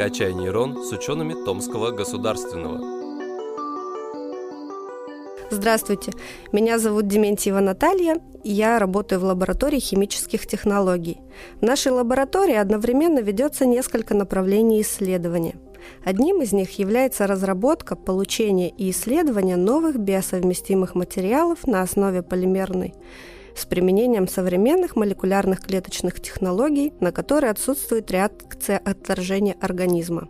«Качай нейрон» с учеными Томского государственного. Здравствуйте, меня зовут Дементьева Наталья, и я работаю в лаборатории химических технологий. В нашей лаборатории одновременно ведется несколько направлений исследования. Одним из них является разработка, получение и исследование новых биосовместимых материалов на основе полимерной с применением современных молекулярных клеточных технологий, на которые отсутствует реакция отторжения организма.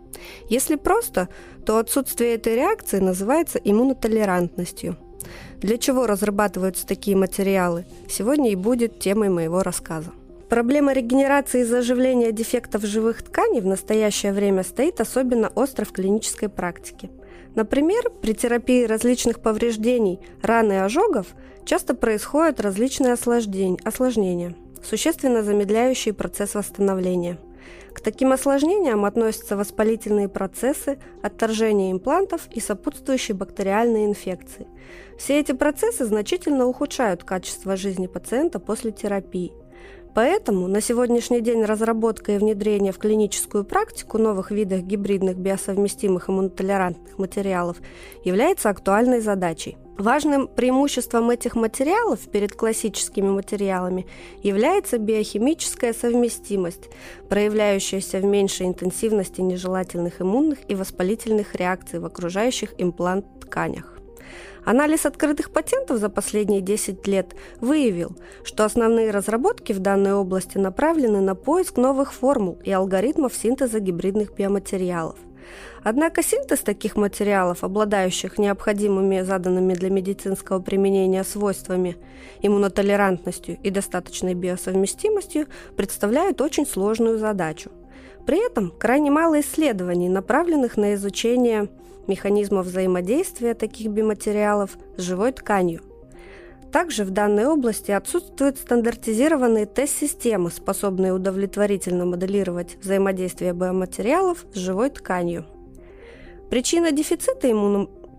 Если просто, то отсутствие этой реакции называется иммунотолерантностью. Для чего разрабатываются такие материалы, сегодня и будет темой моего рассказа. Проблема регенерации и заживления дефектов живых тканей в настоящее время стоит особенно остро в клинической практике. Например, при терапии различных повреждений, ран и ожогов часто происходят различные осложнения, существенно замедляющие процесс восстановления. К таким осложнениям относятся воспалительные процессы, отторжение имплантов и сопутствующие бактериальные инфекции. Все эти процессы значительно ухудшают качество жизни пациента после терапии. Поэтому на сегодняшний день разработка и внедрение в клиническую практику новых видов гибридных биосовместимых иммунотолерантных материалов является актуальной задачей. Важным преимуществом этих материалов перед классическими материалами является биохимическая совместимость, проявляющаяся в меньшей интенсивности нежелательных иммунных и воспалительных реакций в окружающих имплант-тканях. Анализ открытых патентов за последние 10 лет выявил, что основные разработки в данной области направлены на поиск новых формул и алгоритмов синтеза гибридных биоматериалов. Однако синтез таких материалов, обладающих необходимыми заданными для медицинского применения свойствами, иммунотолерантностью и достаточной биосовместимостью, представляет очень сложную задачу. При этом крайне мало исследований, направленных на изучение механизмов взаимодействия таких биоматериалов с живой тканью. Также в данной области отсутствуют стандартизированные тест-системы, способные удовлетворительно моделировать взаимодействие биоматериалов с живой тканью. Причина дефицита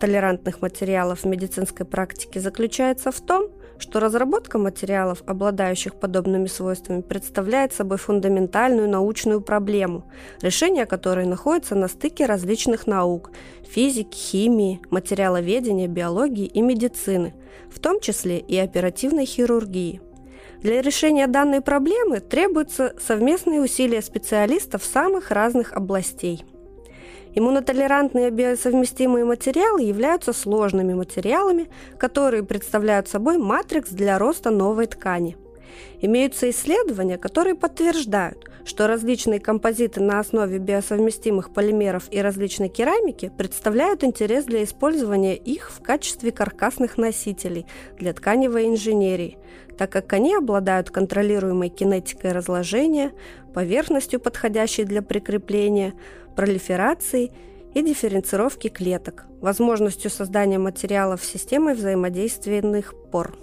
иммунотолерантных материалов в медицинской практике заключается в том, что разработка материалов, обладающих подобными свойствами, представляет собой фундаментальную научную проблему, решение которой находится на стыке различных наук – физики, химии, материаловедения, биологии и медицины, в том числе и оперативной хирургии. Для решения данной проблемы требуются совместные усилия специалистов самых разных областей – Иммунотолерантные биосовместимые материалы являются сложными материалами, которые представляют собой матрикс для роста новой ткани. Имеются исследования, которые подтверждают, что различные композиты на основе биосовместимых полимеров и различной керамики представляют интерес для использования их в качестве каркасных носителей для тканевой инженерии, так как они обладают контролируемой кинетикой разложения, поверхностью, подходящей для прикрепления, пролиферацией и дифференцировки клеток, возможностью создания материалов системой взаимодействийных пор.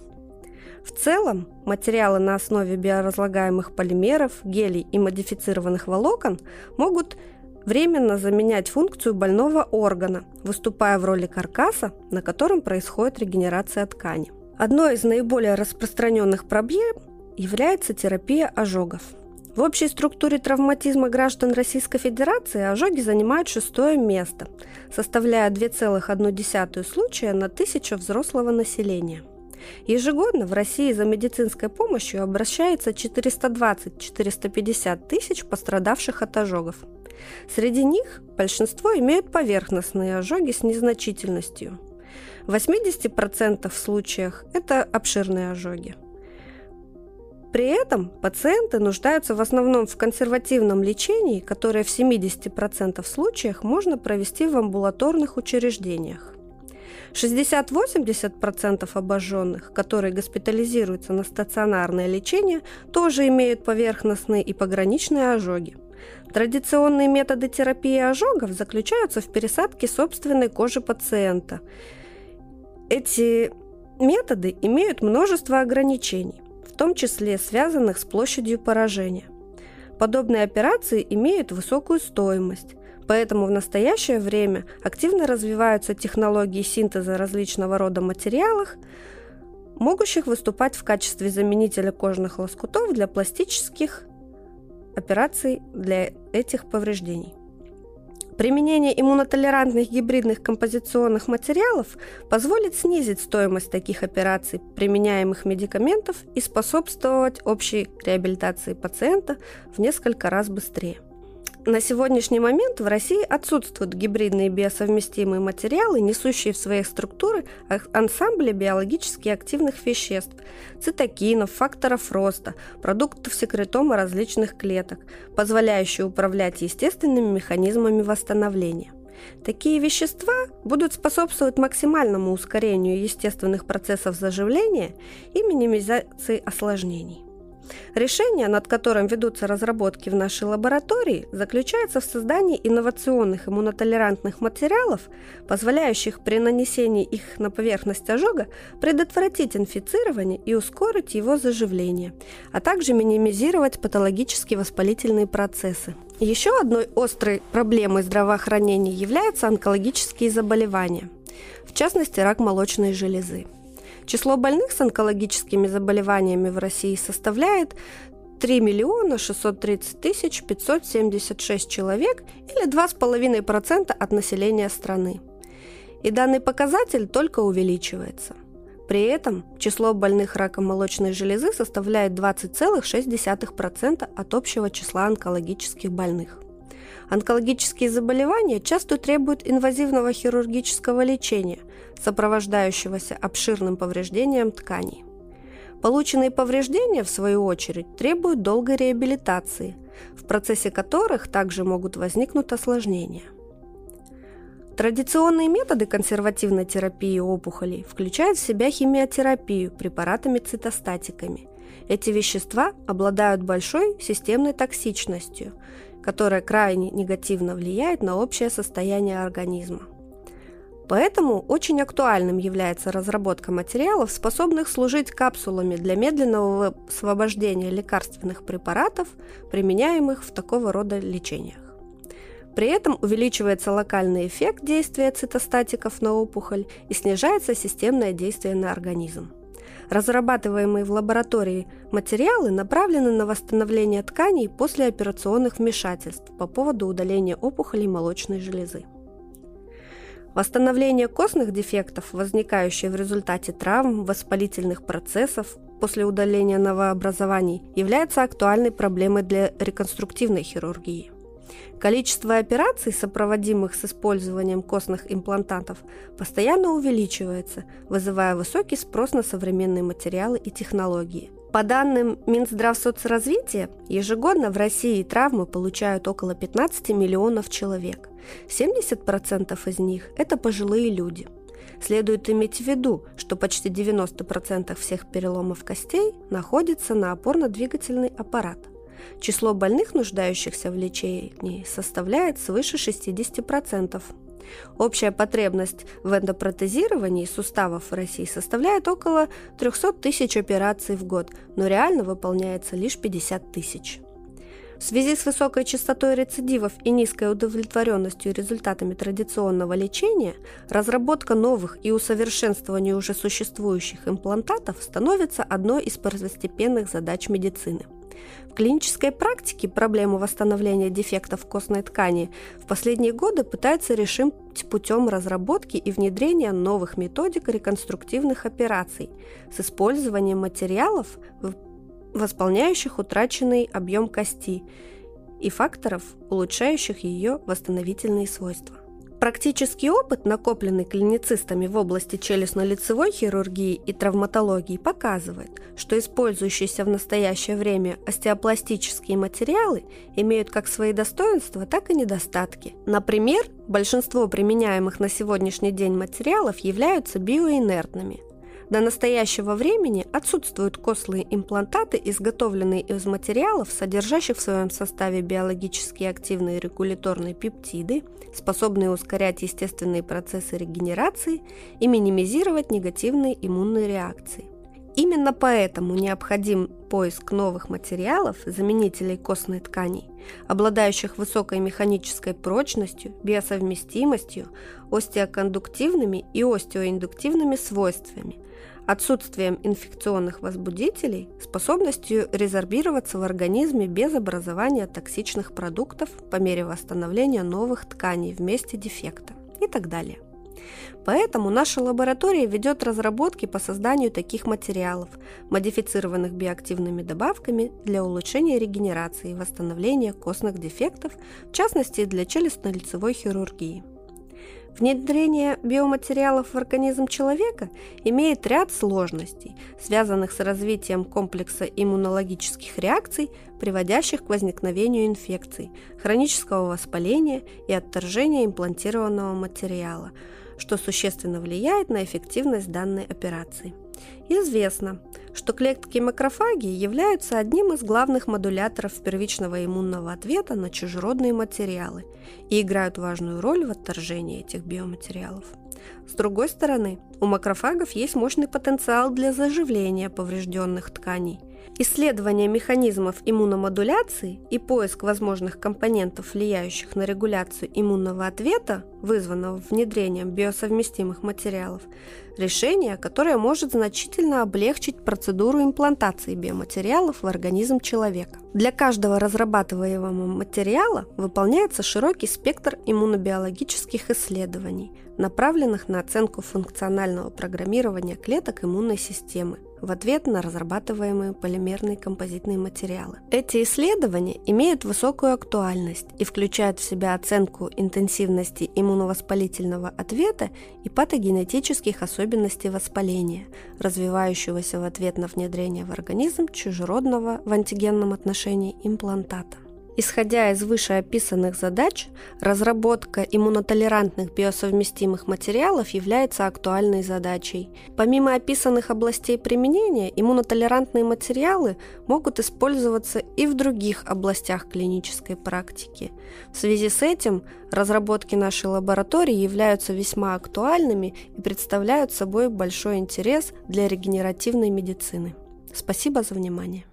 В целом, материалы на основе биоразлагаемых полимеров, гелей и модифицированных волокон могут временно заменять функцию больного органа, выступая в роли каркаса, на котором происходит регенерация ткани. Одной из наиболее распространенных проблем является терапия ожогов – в общей структуре травматизма граждан Российской Федерации ожоги занимают шестое место, составляя 2,1 случая на тысячу взрослого населения. Ежегодно в России за медицинской помощью обращается 420-450 тысяч пострадавших от ожогов. Среди них большинство имеют поверхностные ожоги с незначительностью. В 80% случаях это обширные ожоги – при этом пациенты нуждаются в основном в консервативном лечении, которое в 70% случаях можно провести в амбулаторных учреждениях. 60-80% обожженных, которые госпитализируются на стационарное лечение, тоже имеют поверхностные и пограничные ожоги. Традиционные методы терапии ожогов заключаются в пересадке собственной кожи пациента. Эти методы имеют множество ограничений том числе связанных с площадью поражения. Подобные операции имеют высокую стоимость, поэтому в настоящее время активно развиваются технологии синтеза различного рода материалов, могущих выступать в качестве заменителя кожных лоскутов для пластических операций для этих повреждений. Применение иммунотолерантных гибридных композиционных материалов позволит снизить стоимость таких операций, применяемых медикаментов и способствовать общей реабилитации пациента в несколько раз быстрее. На сегодняшний момент в России отсутствуют гибридные биосовместимые материалы, несущие в своих структуры ансамбли биологически активных веществ, цитокинов, факторов роста, продуктов секретома различных клеток, позволяющие управлять естественными механизмами восстановления. Такие вещества будут способствовать максимальному ускорению естественных процессов заживления и минимизации осложнений. Решение, над которым ведутся разработки в нашей лаборатории, заключается в создании инновационных иммунотолерантных материалов, позволяющих при нанесении их на поверхность ожога предотвратить инфицирование и ускорить его заживление, а также минимизировать патологические воспалительные процессы. Еще одной острой проблемой здравоохранения являются онкологические заболевания, в частности рак молочной железы. Число больных с онкологическими заболеваниями в России составляет 3 миллиона 630 тысяч 576 человек или 2,5% от населения страны. И данный показатель только увеличивается. При этом число больных раком молочной железы составляет 20,6% от общего числа онкологических больных. Онкологические заболевания часто требуют инвазивного хирургического лечения, сопровождающегося обширным повреждением тканей. Полученные повреждения, в свою очередь, требуют долгой реабилитации, в процессе которых также могут возникнуть осложнения. Традиционные методы консервативной терапии опухолей включают в себя химиотерапию препаратами-цитостатиками. Эти вещества обладают большой системной токсичностью, которая крайне негативно влияет на общее состояние организма. Поэтому очень актуальным является разработка материалов, способных служить капсулами для медленного освобождения лекарственных препаратов, применяемых в такого рода лечениях. При этом увеличивается локальный эффект действия цитостатиков на опухоль и снижается системное действие на организм. Разрабатываемые в лаборатории материалы направлены на восстановление тканей после операционных вмешательств по поводу удаления опухолей молочной железы. Восстановление костных дефектов, возникающие в результате травм, воспалительных процессов после удаления новообразований, является актуальной проблемой для реконструктивной хирургии – Количество операций, сопроводимых с использованием костных имплантатов, постоянно увеличивается, вызывая высокий спрос на современные материалы и технологии. По данным Минздравсоцразвития, ежегодно в России травмы получают около 15 миллионов человек. 70% из них – это пожилые люди. Следует иметь в виду, что почти 90% всех переломов костей находится на опорно-двигательный аппарат – Число больных, нуждающихся в лечении, составляет свыше 60%. Общая потребность в эндопротезировании суставов в России составляет около 300 тысяч операций в год, но реально выполняется лишь 50 тысяч. В связи с высокой частотой рецидивов и низкой удовлетворенностью результатами традиционного лечения, разработка новых и усовершенствование уже существующих имплантатов становится одной из первостепенных задач медицины – в клинической практике проблему восстановления дефектов костной ткани в последние годы пытаются решить путем разработки и внедрения новых методик реконструктивных операций с использованием материалов, восполняющих утраченный объем кости и факторов, улучшающих ее восстановительные свойства. Практический опыт, накопленный клиницистами в области челюстно-лицевой хирургии и травматологии, показывает, что использующиеся в настоящее время остеопластические материалы имеют как свои достоинства, так и недостатки. Например, большинство применяемых на сегодняшний день материалов являются биоинертными, до настоящего времени отсутствуют костлые имплантаты, изготовленные из материалов, содержащих в своем составе биологически активные регуляторные пептиды, способные ускорять естественные процессы регенерации и минимизировать негативные иммунные реакции. Именно поэтому необходим поиск новых материалов, заменителей костной тканей, обладающих высокой механической прочностью, биосовместимостью, остеокондуктивными и остеоиндуктивными свойствами – отсутствием инфекционных возбудителей, способностью резорбироваться в организме без образования токсичных продуктов по мере восстановления новых тканей в месте дефекта и так далее. Поэтому наша лаборатория ведет разработки по созданию таких материалов, модифицированных биоактивными добавками для улучшения регенерации и восстановления костных дефектов, в частности для челюстно-лицевой хирургии. Внедрение биоматериалов в организм человека имеет ряд сложностей, связанных с развитием комплекса иммунологических реакций, приводящих к возникновению инфекций, хронического воспаления и отторжения имплантированного материала, что существенно влияет на эффективность данной операции. Известно, что клетки макрофаги являются одним из главных модуляторов первичного иммунного ответа на чужеродные материалы и играют важную роль в отторжении этих биоматериалов. С другой стороны, у макрофагов есть мощный потенциал для заживления поврежденных тканей, Исследование механизмов иммуномодуляции и поиск возможных компонентов, влияющих на регуляцию иммунного ответа, вызванного внедрением биосовместимых материалов, решение, которое может значительно облегчить процедуру имплантации биоматериалов в организм человека. Для каждого разрабатываемого материала выполняется широкий спектр иммунобиологических исследований, направленных на оценку функционального программирования клеток иммунной системы, в ответ на разрабатываемые полимерные композитные материалы. Эти исследования имеют высокую актуальность и включают в себя оценку интенсивности иммуновоспалительного ответа и патогенетических особенностей воспаления, развивающегося в ответ на внедрение в организм чужеродного в антигенном отношении имплантата. Исходя из вышеописанных задач, разработка иммунотолерантных биосовместимых материалов является актуальной задачей. Помимо описанных областей применения, иммунотолерантные материалы могут использоваться и в других областях клинической практики. В связи с этим разработки нашей лаборатории являются весьма актуальными и представляют собой большой интерес для регенеративной медицины. Спасибо за внимание.